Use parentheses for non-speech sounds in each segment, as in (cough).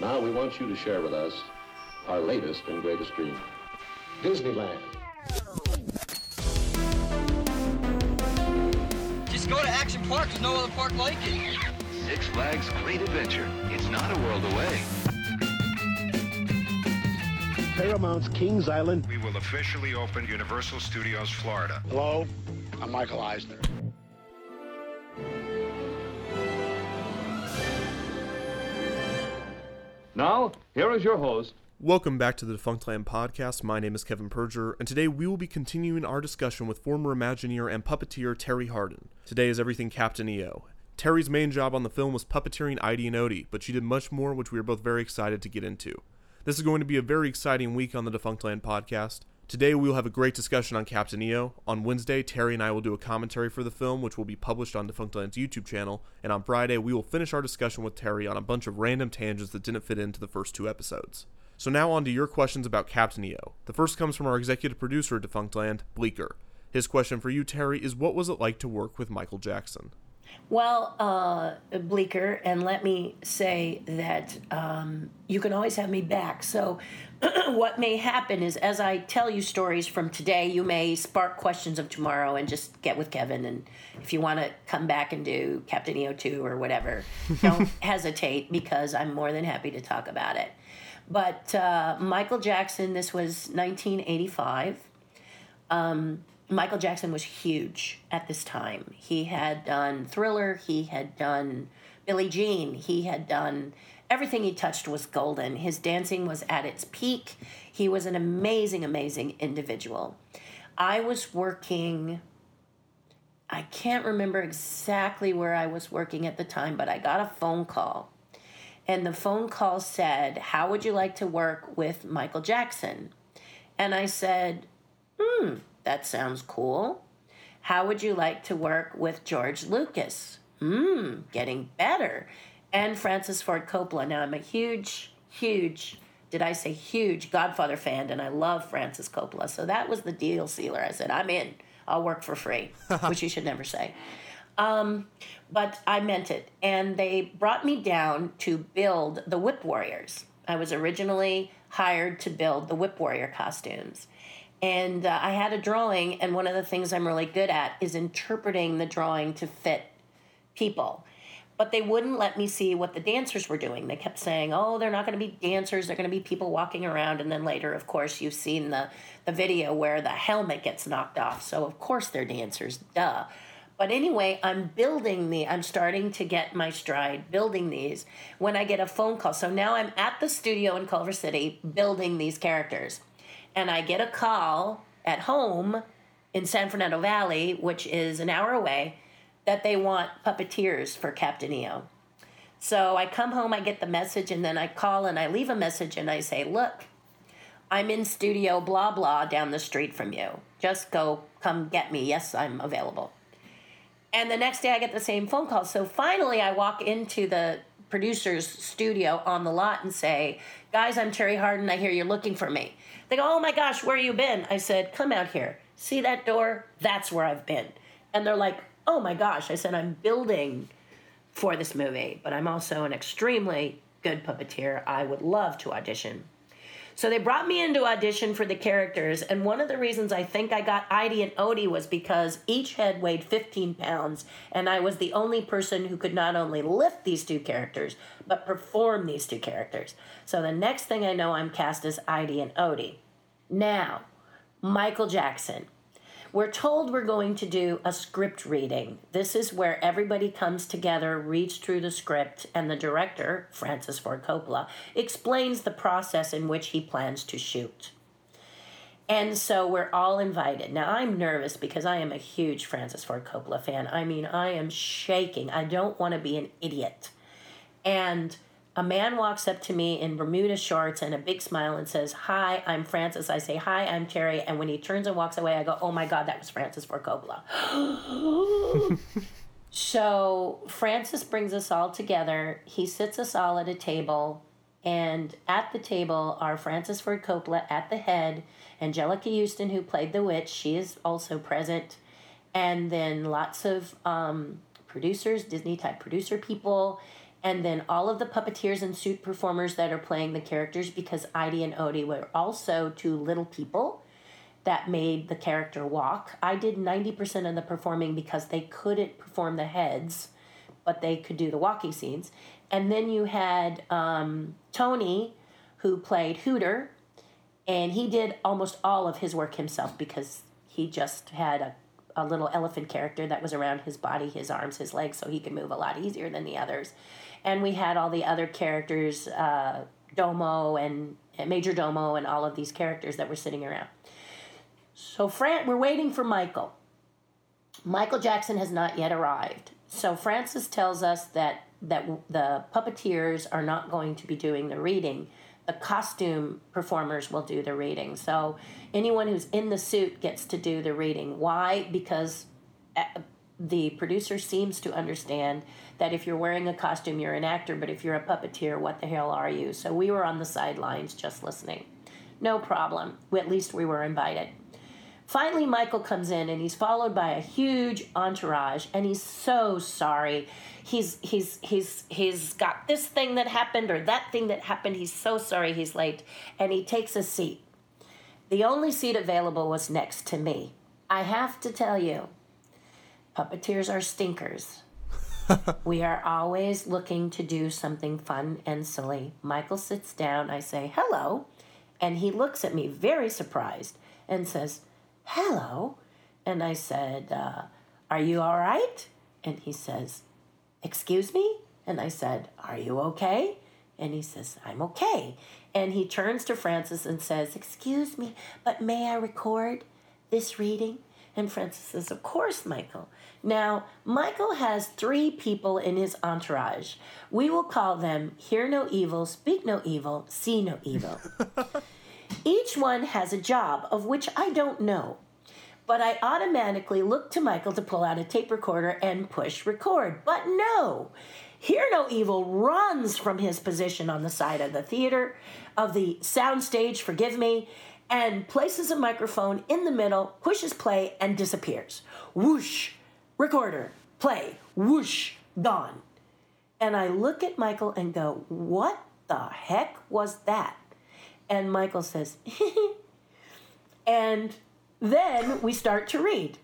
Now we want you to share with us our latest and greatest dream. Disneyland. Just go to Action Park. There's no other park like it. Six Flags Great Adventure. It's not a world away. Paramount's Kings Island. We will officially open Universal Studios Florida. Hello, I'm Michael Eisner. Now, here is your host. Welcome back to the Defunctland podcast. My name is Kevin Perjurer, and today we will be continuing our discussion with former Imagineer and puppeteer Terri Hardin. Today is everything Captain EO. Terry's main job on the film was puppeteering Idey and Ody, but she did much more, which we are both very excited to get into. This is going to be a very exciting week on the Defunctland podcast. Today we will have a great discussion on Captain EO. On Wednesday, Terry and I will do a commentary for the film, which will be published on Defunctland's YouTube channel. And on Friday, we will finish our discussion with Terry on a bunch of random tangents that didn't fit into the first two episodes. So now on to your questions about Captain EO. The first comes from our executive producer at Defunctland, Bleeker. His question for you, Terry, is what was it like to work with Michael Jackson? Well, uh, Bleeker, and let me say that um, you can always have me back. So, (clears throat) what may happen is as I tell you stories from today, you may spark questions of tomorrow and just get with Kevin. And if you want to come back and do Captain EO2 or whatever, (laughs) don't hesitate because I'm more than happy to talk about it. But uh, Michael Jackson, this was 1985. Um, Michael Jackson was huge at this time. He had done Thriller, he had done Billie Jean, he had done everything he touched was golden. His dancing was at its peak. He was an amazing, amazing individual. I was working, I can't remember exactly where I was working at the time, but I got a phone call. And the phone call said, How would you like to work with Michael Jackson? And I said, Hmm, that sounds cool. How would you like to work with George Lucas? Hmm, getting better. And Francis Ford Coppola. Now, I'm a huge, huge, did I say huge Godfather fan, and I love Francis Coppola. So that was the deal sealer. I said, I'm in. I'll work for free, (laughs) which you should never say. Um, but I meant it. And they brought me down to build the Whip Warriors. I was originally hired to build the Whip Warrior costumes and uh, I had a drawing, and one of the things I'm really good at is interpreting the drawing to fit people. But they wouldn't let me see what the dancers were doing. They kept saying, "Oh, they're not going to be dancers. They're going to be people walking around." And then later, of course, you've seen the the video where the helmet gets knocked off. So of course they're dancers. Duh. But anyway, I'm building the, I'm starting to get my stride building these when I get a phone call. So now I'm at the studio in Culver City building these characters and I get a call at home in San Fernando Valley, which is an hour away, that they want puppeteers for Captain EO. So I come home, I get the message, and then I call and I leave a message and I say, Look, I'm in studio blah blah down the street from you. Just go, come get me. Yes, I'm available. And the next day I get the same phone call. So finally I walk into the producer's studio on the lot and say, Guys, I'm Terri Hardin. I hear you're looking for me. They go, Oh my gosh, where you been? I said, Come out here. See that door? That's where I've been. And they're like, Oh my gosh. I said, I'm building for this movie, but I'm also an extremely good puppeteer. I would love to audition. So they brought me into audition for the characters, and one of the reasons I think I got Idey and Ody was because each head weighed 15 pounds, and I was the only person who could not only lift these two characters, but perform these two characters. So the next thing I know, I'm cast as Idey and Ody. Now, Michael Jackson. We're told we're going to do a script reading. This is where everybody comes together, reads through the script, and the director, Francis Ford Coppola, explains the process in which he plans to shoot. And so we're all invited. Now, I'm nervous because I am a huge Francis Ford Coppola fan. I mean, I am shaking. I don't want to be an idiot. And a man walks up to me in Bermuda shorts and a big smile and says, Hi, I'm Francis. I say, Hi, I'm Terry. And when he turns and walks away, I go, Oh my God, that was Francis Ford Coppola. (laughs) so Francis brings us all together. He sits us all at a table. And at the table are Francis Ford Coppola at the head, Anjelica Huston, who played the witch, she is also present, and then lots of um, producers, Disney type producer people, and then all of the puppeteers and suit performers that are playing the characters because Idey and Ody were also two little people that made the character walk. I did 90% of the performing because they couldn't perform the heads, but they could do the walking scenes. And then you had um, Tony, who played Hooter, and he did almost all of his work himself because he just had a, a little elephant character that was around his body, his arms, his legs, so he could move a lot easier than the others. And we had all the other characters, uh, Domo and, and Major Domo, and all of these characters that were sitting around. So Fran, we're waiting for Michael. Michael Jackson has not yet arrived. So Francis tells us that that the puppeteers are not going to be doing the reading. The costume performers will do the reading. So anyone who's in the suit gets to do the reading. Why? Because uh, the producer seems to understand that if you're wearing a costume, you're an actor, but if you're a puppeteer, what the hell are you? So we were on the sidelines just listening. No problem. At least we were invited. Finally, Michael comes in and he's followed by a huge entourage, and he's so sorry. He's he's he's he's got this thing that happened or that thing that happened. He's so sorry he's late, and he takes a seat. The only seat available was next to me. I have to tell you, puppeteers are stinkers. (laughs) we are always looking to do something fun and silly. Michael sits down. I say hello, and he looks at me very surprised and says hello. And I said, uh, Are you all right? And he says, Excuse me? And I said, Are you okay? And he says, I'm okay. And he turns to Francis and says, Excuse me, but may I record this reading? And Francis says, Of course, Michael. Now, Michael has three people in his entourage. We will call them Hear No Evil, Speak No Evil, See No Evil. (laughs) Each one has a job of which I don't know. But I automatically look to Michael to pull out a tape recorder and push record. But no, Hear No Evil runs from his position on the side of the theater, of the soundstage, forgive me, and places a microphone in the middle, pushes play, and disappears. Whoosh, recorder, play, whoosh, gone. And I look at Michael and go, What the heck was that? And Michael says, (laughs) and then we start to read.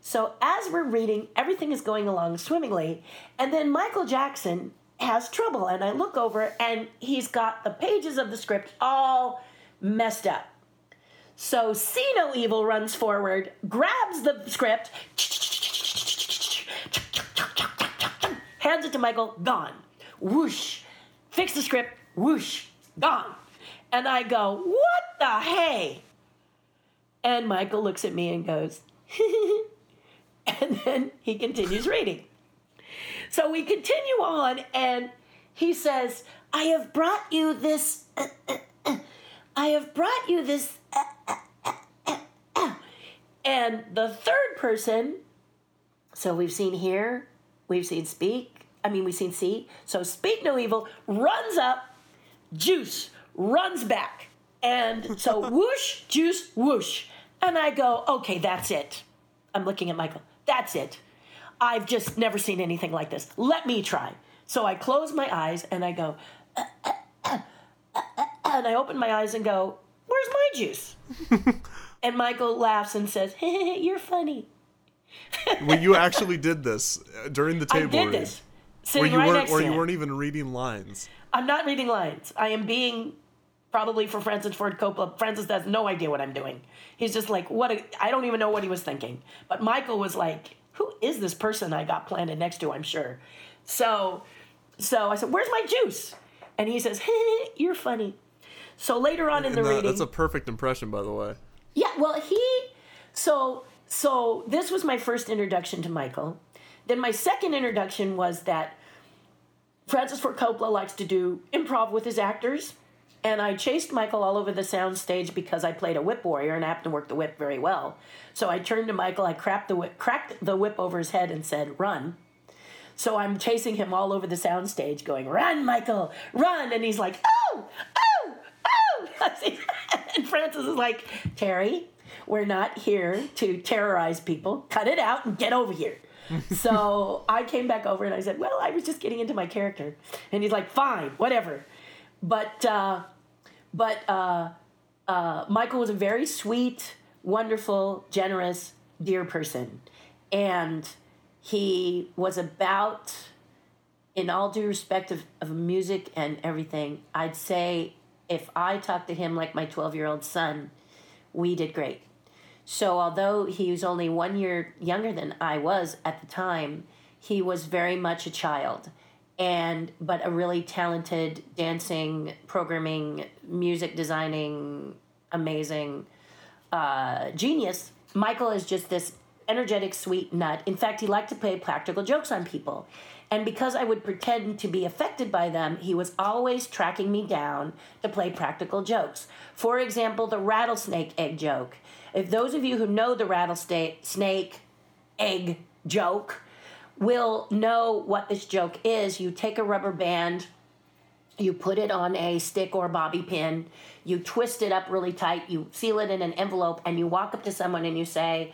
So as we're reading, everything is going along swimmingly. And then Michael Jackson has trouble. And I look over and he's got the pages of the script all messed up. So See No Evil runs forward, grabs the script, hands it to Michael, gone. Whoosh. Fix the script, whoosh, gone. And I go, What the hey? And Michael looks at me and goes, (laughs) and then he continues reading. So we continue on, and he says, I have brought you this. I have brought you this. and the third person, so we've seen here, we've seen speak, I mean, we've seen see. So speak no evil, runs up, juice, runs back. And so (laughs) whoosh, juice, whoosh. And I go, okay, that's it. I'm looking at Michael. That's it. I've just never seen anything like this. Let me try. So I close my eyes and I go, uh, uh, uh, and I open my eyes and go, where's my juice? (laughs) and Michael laughs and says, (laughs) you're funny. (laughs) well, you actually did this during the table I did read, this. where you right weren't, next to you weren't even reading lines. I'm not reading lines. I am being probably for Francis Ford Coppola. Francis has no idea what I'm doing. He's just like, what? A, I don't even know what he was thinking. But Michael was like, who is this person I got planted next to? I'm sure. So, so I said, where's my juice? And he says, you're funny. So later on in the And that- reading, that's a perfect impression, by the way. yeah, well, he so so this was my first introduction to Michael. Then my second introduction was that Francis Ford Coppola likes to do improv with his actors, and I chased Michael all over the sound stage because I played a whip warrior and I happened to work the whip very well. So I turned to Michael, I cracked the whip, cracked the whip over his head, and said, "Run." So I'm chasing him all over the sound stage, going, "Run, Michael, run!" And he's like, "Oh, oh, oh!" (laughs) and Francis is like, "Terry, we're not here to terrorize people. Cut it out and get over here." (laughs) so I came back over and I said, Well, I was just getting into my character. And he's like, Fine, whatever. But, uh, but uh, uh, Michael was a very sweet, wonderful, generous, dear person. And he was about, in all due respect of, of music and everything, I'd say if I talked to him like my 12 year old son, we did great. So, although he was only one year younger than I was at the time, he was very much a child and but a really talented dancing programming music designing amazing uh, genius. Michael is just this energetic sweet nut. In fact he liked to play practical jokes on people. And because i would pretend to be affected by them he was always tracking me down to play practical jokes. For example the rattlesnake egg joke. If those of you who know the rattlesnake snake egg joke will know what this joke is. You take a rubber band, you put it on a stick or bobby pin, you twist it up really tight, you seal it in an envelope, and you walk up to someone and you say,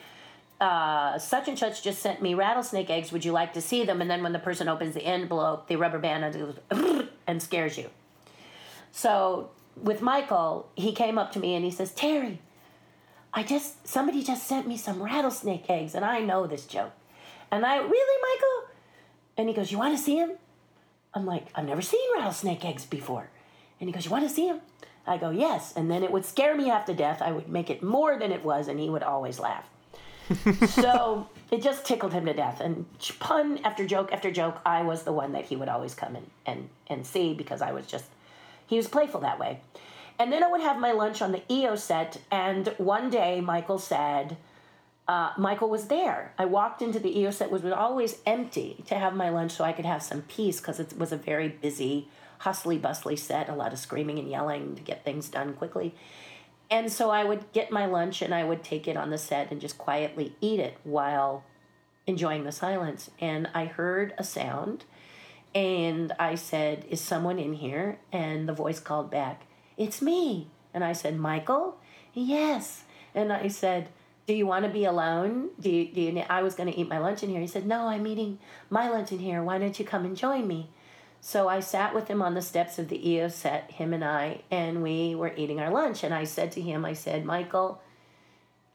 uh, such and such just sent me rattlesnake eggs. Would you like to see them? And then when the person opens the envelope, the rubber band goes and scares you. So with Michael, he came up to me and he says, Terry, I just somebody just sent me some rattlesnake eggs, and I know this joke. And I, really, Michael? And he goes, You want to see him? I'm like, I've never seen rattlesnake eggs before. And he goes, You want to see him? I go, Yes. And then it would scare me half to death. I would make it more than it was, and he would always laugh. (laughs) so it just tickled him to death. And pun after joke after joke, I was the one that he would always come and, and, and see because I was just, he was playful that way. And then I would have my lunch on the EO set, and one day Michael said, uh, Michael was there. I walked into the EO set, which was always empty, to have my lunch so I could have some peace because it was a very busy, hustly bustly set, a lot of screaming and yelling to get things done quickly. And so I would get my lunch and I would take it on the set and just quietly eat it while enjoying the silence. And I heard a sound and I said, Is someone in here? And the voice called back, It's me. And I said, Michael? Yes. And I said, do you want to be alone? Do you, do you, I was going to eat my lunch in here. He said, no, I'm eating my lunch in here. Why don't you come and join me? So I sat with him on the steps of the EO set, him and I, and we were eating our lunch. And I said to him, I said, Michael,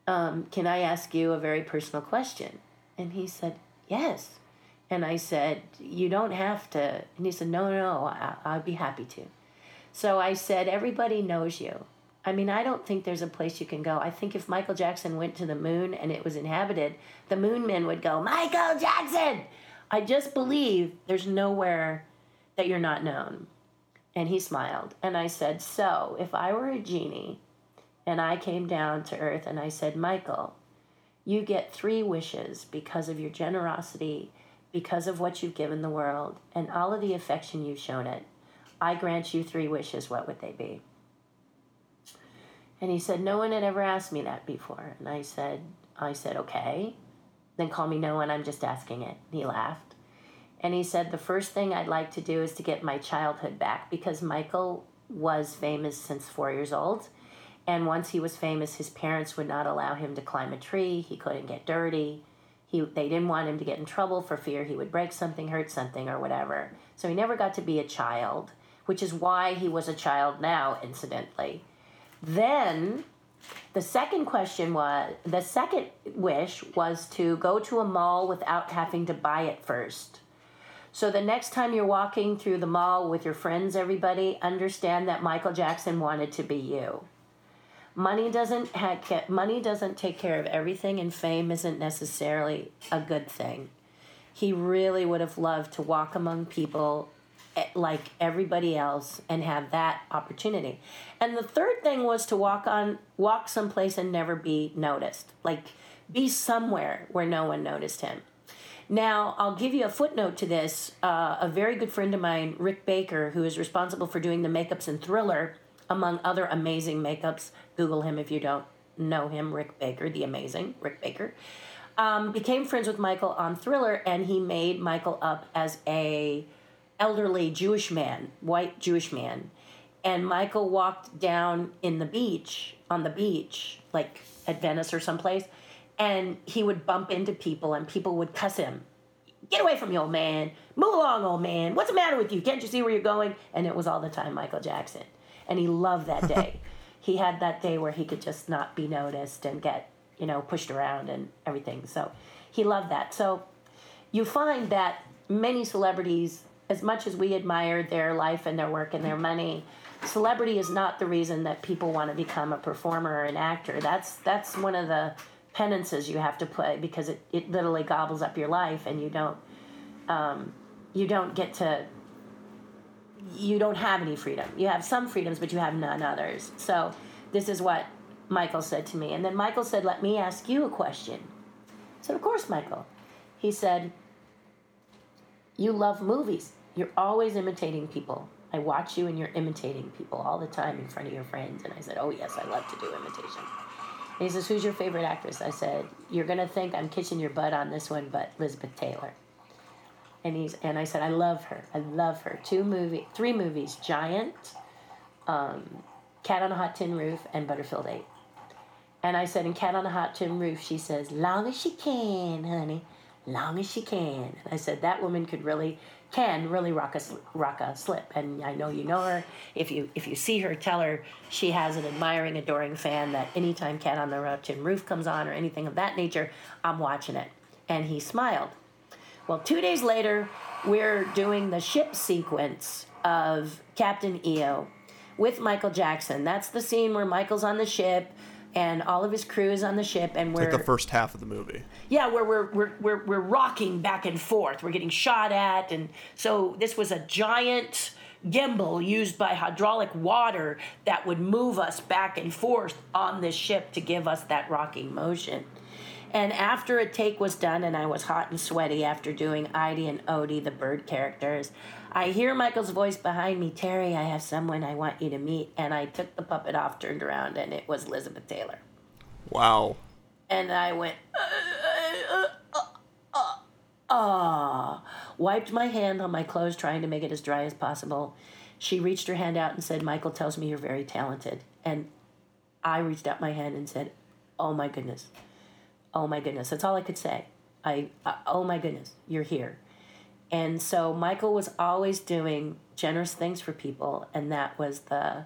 um, can I ask you a very personal question? And he said, yes. And I said, you don't have to. And he said, no, no, I, I'd be happy to. So I said, everybody knows you. I mean, I don't think there's a place you can go. I think if Michael Jackson went to the moon and it was inhabited, the moon men would go, Michael Jackson! I just believe there's nowhere that you're not known. And he smiled. And I said, So, if I were a genie and I came down to earth and I said, Michael, you get three wishes because of your generosity, because of what you've given the world, and all of the affection you've shown it. I grant you three wishes. What would they be? And he said, No one had ever asked me that before. And I said, I said, okay. Then call me no one, I'm just asking it. He laughed. And he said, The first thing I'd like to do is to get my childhood back because Michael was famous since four years old. And once he was famous, his parents would not allow him to climb a tree. He couldn't get dirty. He, they didn't want him to get in trouble for fear he would break something, hurt something, or whatever. So he never got to be a child, which is why he was a child now, incidentally then the second question was the second wish was to go to a mall without having to buy it first. So the next time you're walking through the mall with your friends, everybody, understand that Michael Jackson wanted to be you. Money doesn't have, money doesn't take care of everything, and fame isn't necessarily a good thing. He really would have loved to walk among people like everybody else and have that opportunity. And the third thing was to walk on walk someplace and never be noticed. Like be somewhere where no one noticed him. Now, I'll give you a footnote to this. Uh, a very good friend of mine, Rick Baker, who is responsible for doing the makeups in Thriller, among other amazing makeups. Google him if you don't know him, Rick Baker, the amazing Rick Baker. Um, became friends with Michael on Thriller, and he made Michael up as a elderly Jewish man, white Jewish man. And Michael walked down in the beach, on the beach, like at Venice or someplace, and he would bump into people and people would cuss him Get away from you, old man. Move along, old man. What's the matter with you? Can't you see where you're going? And it was all the time Michael Jackson. And he loved that day. (laughs) he had that day where he could just not be noticed and get, you know, pushed around and everything. So he loved that. So you find that many celebrities, as much as we admire their life and their work and their money, celebrity is not the reason that people want to become a performer or an actor. That's that's one of the penances you have to play because it, it literally gobbles up your life and you don't um, you don't get to you don't have any freedom. You have some freedoms, but you have none others. So this is what Michael said to me. And then Michael said, Let me ask you a question. I said, Of course, Michael. He said, You love movies. You're always imitating people. I watch you and you're imitating people all the time in front of your friends. And I said, Oh, yes, I love to do imitation. And he says, Who's your favorite actress? I said, You're going to think I'm kissing your butt on this one, but Elizabeth Taylor. And he's and I said, I love her. I love her. Two movie, three movies: Giant, um, Cat on a Hot Tin Roof, and Butterfield Eight. And I said, in Cat on a Hot Tin Roof, she says, "Long as she can, honey, long as she can." And I said, that woman could really can really rock a rock a slip. And I know you know her. If you if you see her, tell her she has an admiring, adoring fan. That anytime Cat on the Tin Roof comes on or anything of that nature, I'm watching it. And he smiled. Well, two days later, we're doing the ship sequence of Captain EO with Michael Jackson. That's the scene where Michael's on the ship and all of his crew is on the ship and we're Like the first half of the movie. yeah where we're, we're, we're, we're rocking back and forth we're getting shot at and so this was a giant gimbal used by hydraulic water that would move us back and forth on this ship to give us that rocking motion and after a take was done and I was hot and sweaty after doing Idey and Ody, the bird characters, I hear Michael's voice behind me, Terry, I have someone I want you to meet. And I took the puppet off, turned around, and it was Elizabeth Taylor. Wow. And I went, uh, uh, uh, uh, wiped my hand on my clothes, trying to make it as dry as possible. She reached her hand out and said, Michael tells me you're very talented. And I reached out my hand and said, Oh my goodness. Oh my goodness. That's all I could say. I, uh, oh my goodness, you're here. And so Michael was always doing generous things for people, and that was the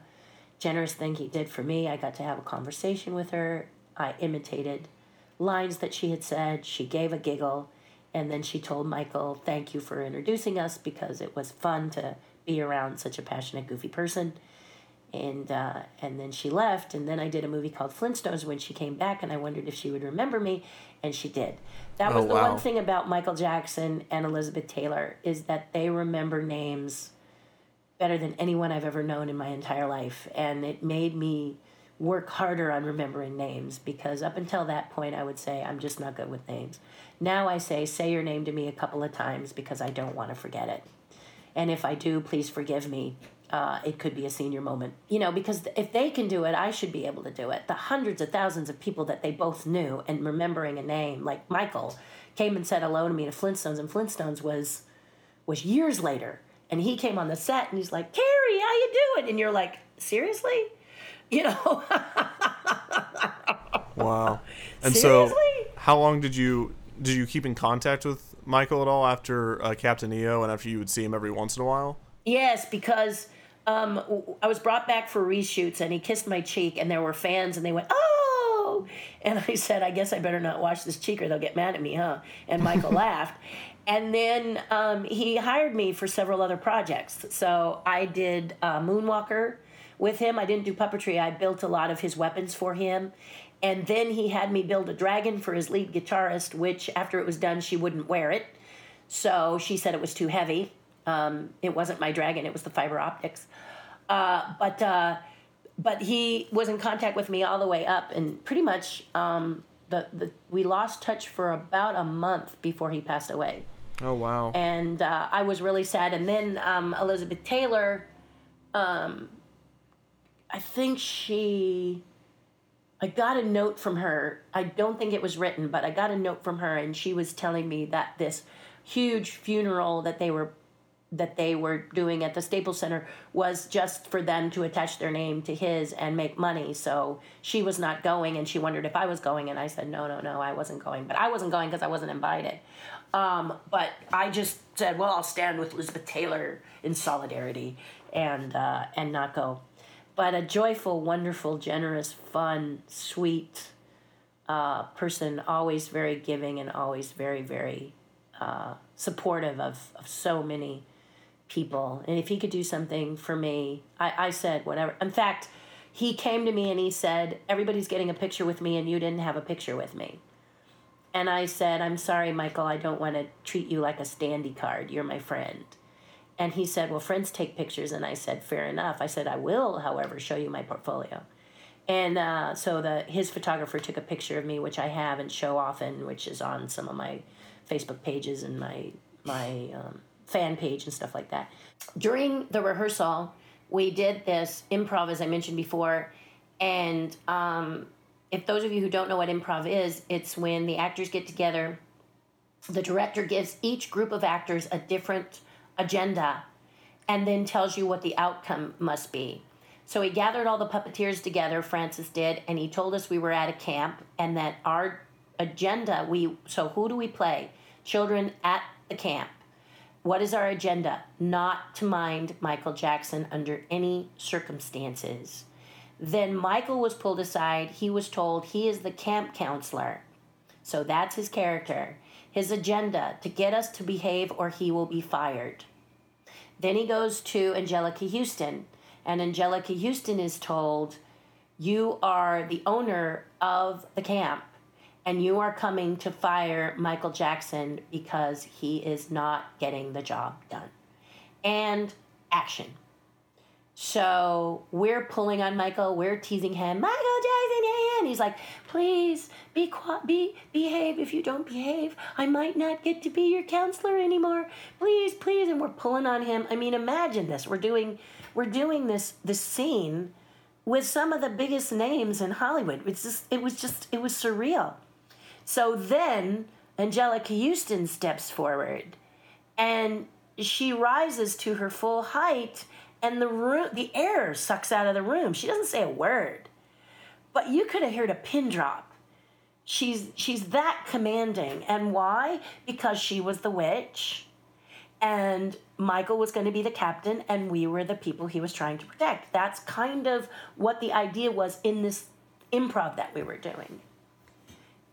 generous thing he did for me. I got to have a conversation with her. I imitated lines that she had said. She gave a giggle, and then she told Michael, Thank you for introducing us because it was fun to be around such a passionate, goofy person. And, uh, and then she left, and then I did a movie called Flintstones when she came back, and I wondered if she would remember me, and she did. That was Oh, the wow. one thing about Michael Jackson and Elizabeth Taylor is that they remember names better than anyone I've ever known in my entire life. And it made me work harder on remembering names because up until that point, I would say, I'm just not good with names. Now I say, say your name to me a couple of times because I don't want to forget it. And if I do, please forgive me. Uh, it could be a senior moment. You know, because if they can do it, I should be able to do it. The hundreds of thousands of people that they both knew and remembering a name, like Michael, came and said hello to me to Flintstones, and Flintstones was was years later. And he came on the set and he's like, Carrie, how you doing? And you're like, seriously? You know? (laughs) Wow. And Seriously? so, how long did you did you keep in contact with Michael at all after uh, Captain EO and after you would see him every once in a while? Yes, because um, I was brought back for reshoots and he kissed my cheek and there were fans and they went, oh! And I said, I guess I better not wash this cheek or they'll get mad at me, huh? And Michael (laughs) laughed. And then um, he hired me for several other projects. So I did uh, Moonwalker with him. I didn't do puppetry, I built a lot of his weapons for him. And then he had me build a dragon for his lead guitarist, which after it was done, she wouldn't wear it. So she said it was too heavy. Um, it wasn't my dragon; it was the fiber optics. Uh, but uh, but he was in contact with me all the way up, and pretty much um, the, the we lost touch for about a month before he passed away Oh wow. and uh, I was really sad. And then um, Elizabeth Taylor, um, I think she, I got a note from her. I don't think it was written, but I got a note from her, and she was telling me that this huge funeral that they were that they were doing at the Staples Center was just for them to attach their name to his and make money. So she was not going, and she wondered if I was going, and I said no, no, no, I wasn't going. But I wasn't going because I wasn't invited. Um, but I just said, well, I'll stand with Elizabeth Taylor in solidarity and uh, and not go. But a joyful, wonderful, generous, fun, sweet uh, person, always very giving and always very, very uh, supportive of, of so many people. And if he could do something for me, I, I said, whatever. In fact, he came to me and he said, Everybody's getting a picture with me, and you didn't have a picture with me. And I said, I'm sorry, Michael, I don't want to treat you like a standy card. You're my friend. And he said, Well, friends take pictures. And I said, Fair enough. I said, I will, however, show you my portfolio. And uh, so the his photographer took a picture of me, which I have and show often, which is on some of my Facebook pages and my my um, fan page and stuff like that. During the rehearsal, we did this improv, as I mentioned before, and um, if those of you who don't know what improv is, it's when the actors get together. The director gives each group of actors a different agenda and then tells you what the outcome must be. So he gathered all the puppeteers together, Francis did, and he told us we were at a camp and that our agenda, we so who do we play? Children at the camp. What is our agenda? Not to mind Michael Jackson under any circumstances. Then Michael was pulled aside. He was told he is the camp counselor. So that's his character. His agenda to get us to behave or he will be fired. Then he goes to Anjelica Huston, and Anjelica Huston is told, You are the owner of the camp, and you are coming to fire Michael Jackson because he is not getting the job done. And action. So we're pulling on Michael. We're teasing him. Michael Jackson, and he's like, "Please be quiet, be behave. If you don't behave, I might not get to be your counselor anymore. Please, please." And we're pulling on him. I mean, imagine this. We're doing, we're doing this this scene with some of the biggest names in Hollywood. It's just, it was just, it was surreal. So then Anjelica Huston steps forward, and she rises to her full height and the room the air sucks out of the room. She doesn't say a word. But you could have heard a pin drop. She's she's that commanding. And why? Because she was the witch and michael was going to be the captain and we were the people he was trying to protect. That's kind of what the idea was in this improv that we were doing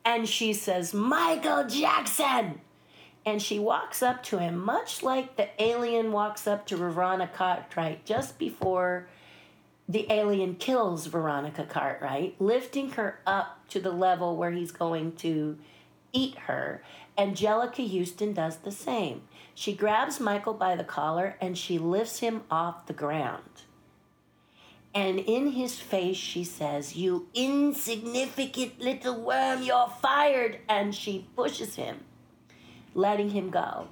and she says michael jackson and she walks up to him, much like the alien walks up to Veronica Cartwright just before the alien kills Veronica Cartwright, lifting her up to the level where he's going to eat her. Angelica Houston does the same. She grabs Michael by the collar and she lifts him off the ground. And in his face, she says, You insignificant little worm, you're fired. And she pushes him letting him go.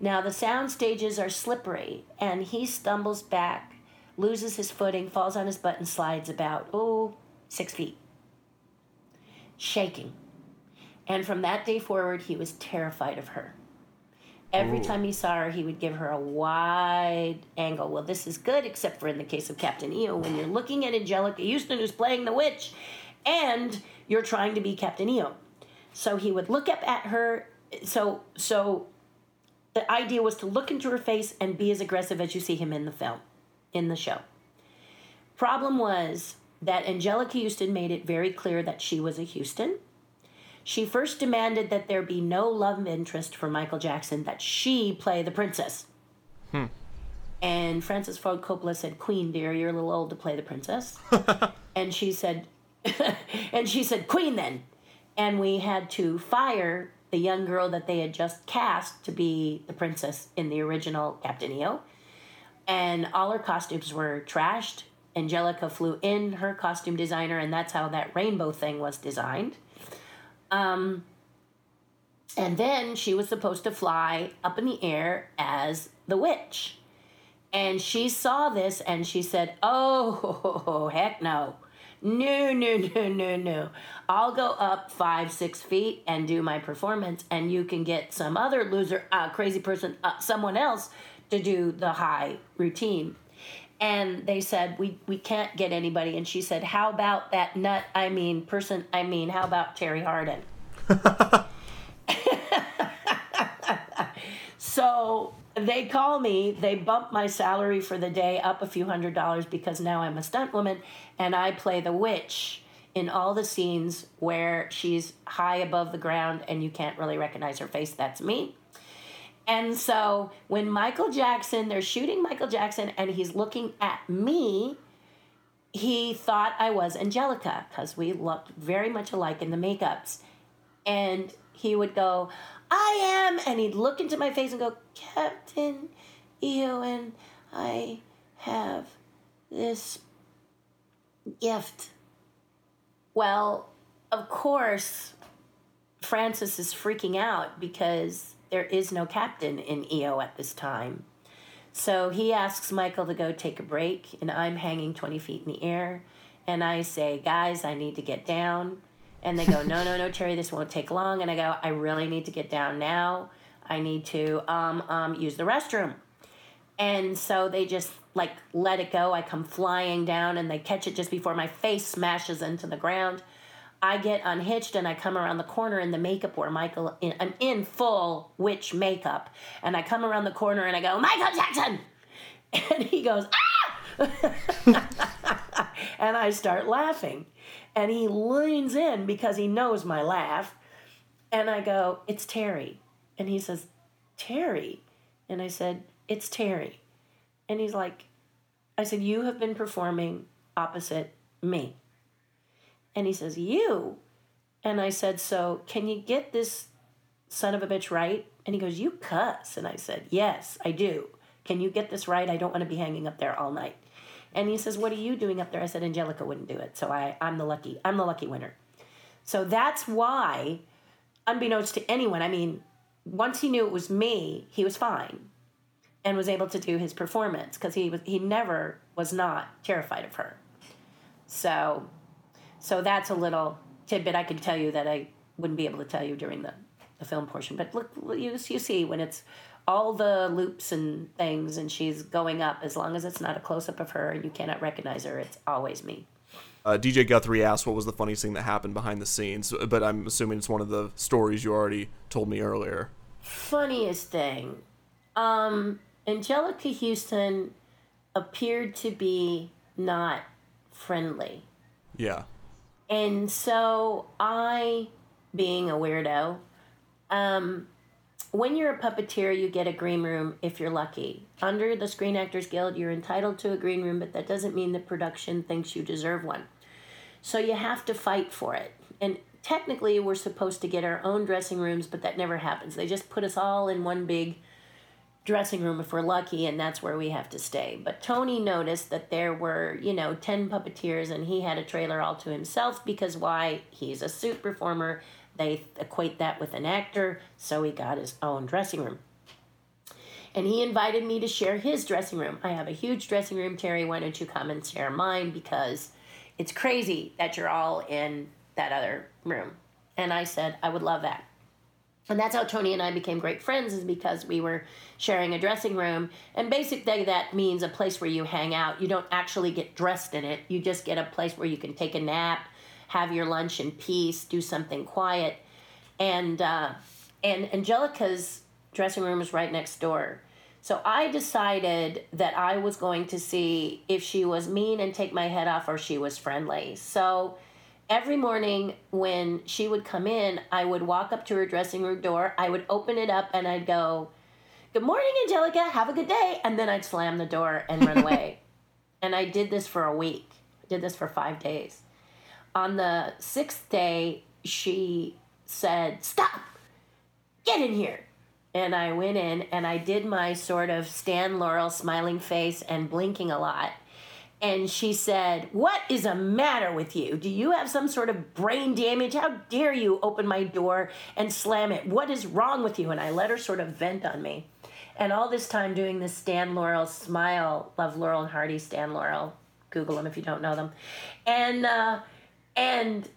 Now the sound stages are slippery, and he stumbles back, loses his footing, falls on his butt, and slides about, oh, six feet, shaking. And from that day forward, he was terrified of her. Every Ooh. time he saw her, he would give her a wide angle. Well, this is good, except for in the case of Captain EO, when you're looking at Anjelica Huston, who's playing the witch, and you're trying to be Captain EO. So he would look up at her so so the idea was to look into her face and be as aggressive as you see him in the film in the show problem was that anjelica huston made it very clear that she was a huston she first demanded that there be no love interest for michael jackson that she play the princess hmm. and francis ford coppola said queen dear you're a little old to play the princess (laughs) and she said (laughs) and she said queen then and we had to fire the young girl that they had just cast to be the princess in the original Captain EO. And all her costumes were trashed. Anjelica flew in her costume designer, and that's how that rainbow thing was designed. Um, and then she was supposed to fly up in the air as the witch. And she saw this and she said, Oh, (laughs) heck no. No, no, (laughs) no, no, no. I'll go up five, six feet and do my performance, and you can get some other loser, uh, crazy person, uh, someone else to do the high routine. And they said, we, we can't get anybody. And she said, How about that nut? I mean, person, I mean, how about Terri Hardin? (laughs) so they call me, they bump my salary for the day up a few hundred dollars because now I'm a stunt woman and I play the witch in all the scenes where she's high above the ground and you can't really recognize her face. That's me. And so when Michael Jackson, they're shooting Michael Jackson and he's looking at me, he thought I was Anjelica because we looked very much alike in the makeups. And he would go, I am. And he'd look into my face and go, Captain Eowyn, I have this gift. Well, of course, Francis is freaking out because there is no captain in EO at this time. So he asks Michael to go take a break, and I'm hanging 20 feet in the air. And I say, Guys, I need to get down. And they go, No, no, no, Terry, this won't take long. And I go, I really need to get down now. I need to um, um, use the restroom. And so they just like let it go. I come flying down and they catch it just before my face smashes into the ground. I get unhitched and I come around the corner in the makeup where Michael, I'm in full witch makeup. And I come around the corner and I go, Michael Jackson! (laughs) And he goes, ah! (laughs) and I start laughing. And he leans in because he knows my laugh. And I go, It's Terry. And he says, Terry? And I said, It's Terry. And he's like, I said, You have been performing opposite me. And he says, You? And I said, So can you get this son of a bitch right? And he goes, You cuss. And I said, Yes, I do. Can you get this right? I don't want to be hanging up there all night. And he says, What are you doing up there? I said, Anjelica wouldn't do it. So I, I'm the lucky, I'm the lucky winner. So that's why, unbeknownst to anyone, I mean, once he knew it was me, he was fine and was able to do his performance because he was he never was not terrified of her. So so that's a little tidbit I could tell you that I wouldn't be able to tell you during the, the film portion. But look you you see when it's all the loops and things and she's going up as long as it's not a close up of her and you cannot recognize her, it's always me. Uh, DJ Guthrie asked what was the funniest thing that happened behind the scenes, but I'm assuming it's one of the stories you already told me earlier. Funniest thing. Um, Anjelica Huston appeared to be not friendly. Yeah. And so I, being a weirdo, um, when you're a puppeteer, you get a green room if you're lucky. Under the Screen Actors Guild, you're entitled to a green room, but that doesn't mean the production thinks you deserve one. So you have to fight for it. And technically, we're supposed to get our own dressing rooms, but that never happens. They just put us all in one big dressing room if we're lucky, and that's where we have to stay. But Tony noticed that there were, you know, 10 puppeteers, and he had a trailer all to himself because why? He's a suit performer. They equate that with an actor, so he got his own dressing room. And he invited me to share his dressing room. I have a huge dressing room, Terry. Why don't you come and share mine? Because it's crazy that you're all in that other room. And I said, I would love that. And that's how Tony and I became great friends, is because we were sharing a dressing room. And basically, that means a place where you hang out. You don't actually get dressed in it, you just get a place where you can take a nap, have your lunch in peace, do something quiet. And, uh, and Anjelica's dressing room is right next door. So I decided that I was going to see if she was mean and take my head off or she was friendly. So every morning when she would come in, I would walk up to her dressing room door, I would open it up, and I'd go, Good morning, Anjelica, have a good day. And then I'd slam the door and run (laughs) away. and I did this for a week, I did this for five days. On the sixth day, she said, Stop, get in here. And I went in and I did my sort of Stan Laurel smiling face and blinking a lot and she said, What is the matter with you? Do you have some sort of brain damage? How dare you open my door and slam it? What is wrong with you? And I let her sort of vent on me. And all this time doing this Stan Laurel smile, love Laurel and Hardy, Stan Laurel. Google them if you don't know them. And uh, and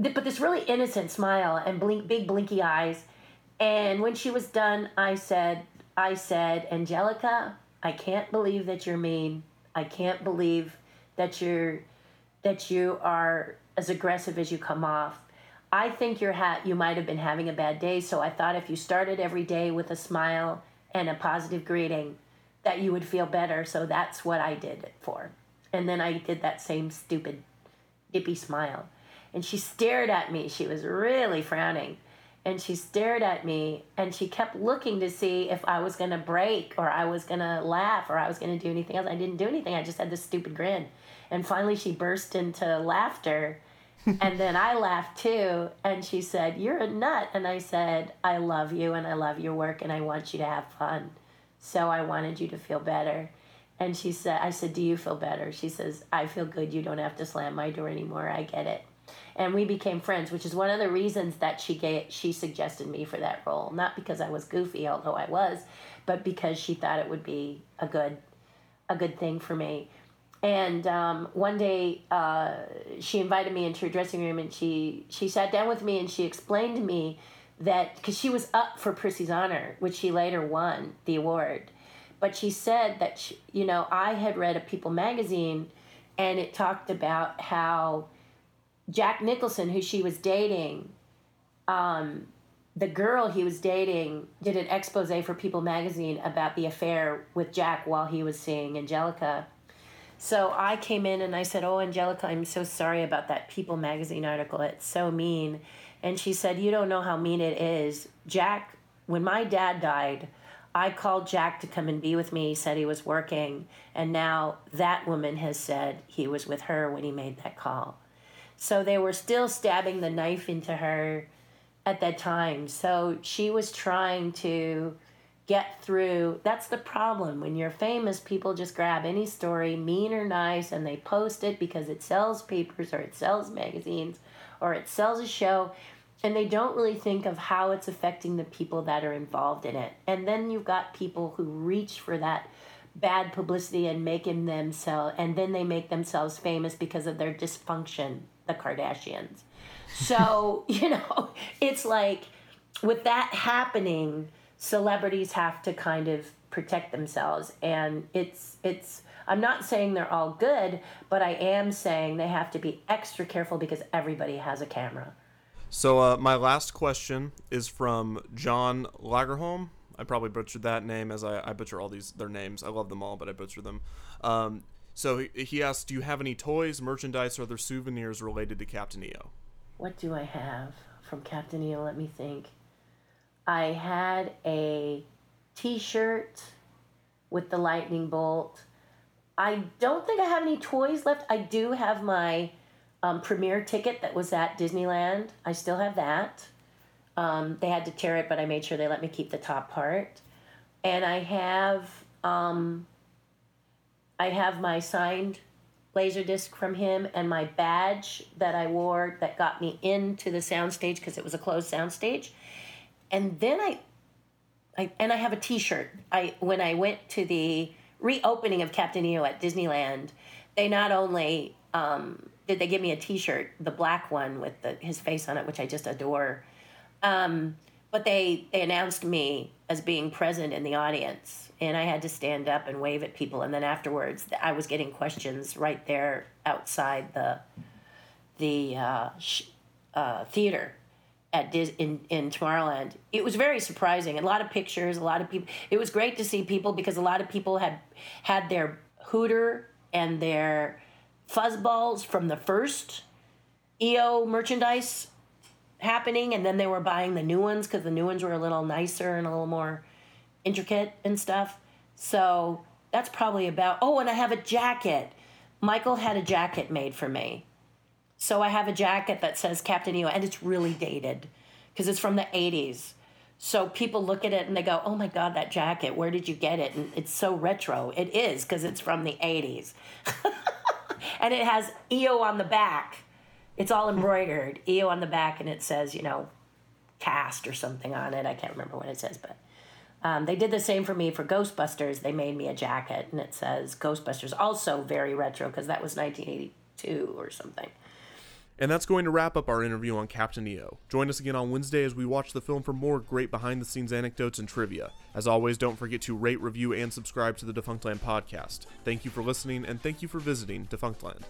th- but this really innocent smile and blink big blinky eyes. And when she was done, I said, I said, Anjelica, I can't believe that you're mean. I can't believe that you're that you are as aggressive as you come off. I think you're ha- you might have been having a bad day, so I thought if you started every day with a smile and a positive greeting, that you would feel better. So that's what I did it for. And then I did that same stupid dippy smile. And she stared at me. She was really frowning. And she stared at me and she kept looking to see if I was going to break or I was going to laugh or I was going to do anything else. I didn't do anything. I just had this stupid grin. And finally she burst into laughter. (laughs) and then I laughed too. And she said, You're a nut. And I said, I love you and I love your work and I want you to have fun. So I wanted you to feel better. And she said, I said, Do you feel better? She says, I feel good. You don't have to slam my door anymore. I get it. And we became friends, which is one of the reasons that she gave, she suggested me for that role. Not because I was goofy, although I was, but because she thought it would be a good, a good thing for me. And um, one day, uh, she invited me into her dressing room, and she she sat down with me, and she explained to me that because she was up for Prizzi's Honor, which she later won the award, but she said that she, you know I had read a People magazine, and it talked about how Jack Nicholson, who she was dating, um, the girl he was dating did an expose for People magazine about the affair with Jack while he was seeing Anjelica. So I came in and I said, Oh, Anjelica, I'm so sorry about that People magazine article. It's so mean. And she said, You don't know how mean it is. Jack, when my dad died, I called Jack to come and be with me. He said he was working. And now that woman has said he was with her when he made that call. So they were still stabbing the knife into her at that time. So she was trying to get through. That's the problem. When you're famous, people just grab any story, mean or nice, and they post it because it sells papers or it sells magazines or it sells a show. And they don't really think of how it's affecting the people that are involved in it. And then you've got people who reach for that bad publicity and making themselves, and then they make themselves famous because of their dysfunction, the Kardashians. So, (laughs) you know, it's like with that happening, celebrities have to kind of protect themselves and it's it's I'm not saying they're all good, but I am saying they have to be extra careful because everybody has a camera. So uh, my last question is from John Lagerholm. I probably butchered that name as I, I butcher all these their names. I love them all, but I butcher them. Um, so he, asked, "Do you have any toys, merchandise, or other souvenirs related to Captain EO?" What do I have from Captain EO? Let me think. I had a T-shirt with the lightning bolt. I don't think I have any toys left. I do have my um, premiere ticket that was at Disneyland. I still have that. Um, they had to tear it, but I made sure they let me keep the top part. And I have um, I have my signed laser disc from him and my badge that I wore that got me into the soundstage because it was a closed soundstage. And then I, I and I have a T-shirt. I when I went to the reopening of Captain EO at Disneyland, they not only um, did they give me a T-shirt, the black one with the, his face on it, which I just adore, um, but they they announced me as being present in the audience, and I had to stand up and wave at people. And then afterwards, I was getting questions right there outside the the uh, uh, theater at Dis- in in Tomorrowland. It was very surprising. A lot of pictures, a lot of people. It was great to see people because a lot of people had had their hooter and their fuzzballs from the first EO merchandise happening, and then they were buying the new ones because the new ones were a little nicer and a little more intricate and stuff. So that's probably about. Oh, and I have a jacket. Michael had a jacket made for me. So I have a jacket that says Captain EO, and it's really dated because it's from the 80s. So people look at it and they go, "Oh my God, that jacket! Where did you get it?" And it's so retro. It is because it's from the 80s, (laughs) and it has EO on the back. It's all embroidered, EO on the back, and it says, you know, cast or something on it. I can't remember what it says, but Um, they did the same for me for Ghostbusters. They made me a jacket, and it says Ghostbusters. Also very retro because that was 1982 or something. And that's going to wrap up our interview on Captain EO. Join us again on Wednesday as we watch the film for more great behind the scenes anecdotes and trivia. As always, don't forget to rate, review, and subscribe to the Defunctland podcast. Thank you for listening, and thank you for visiting Defunctland.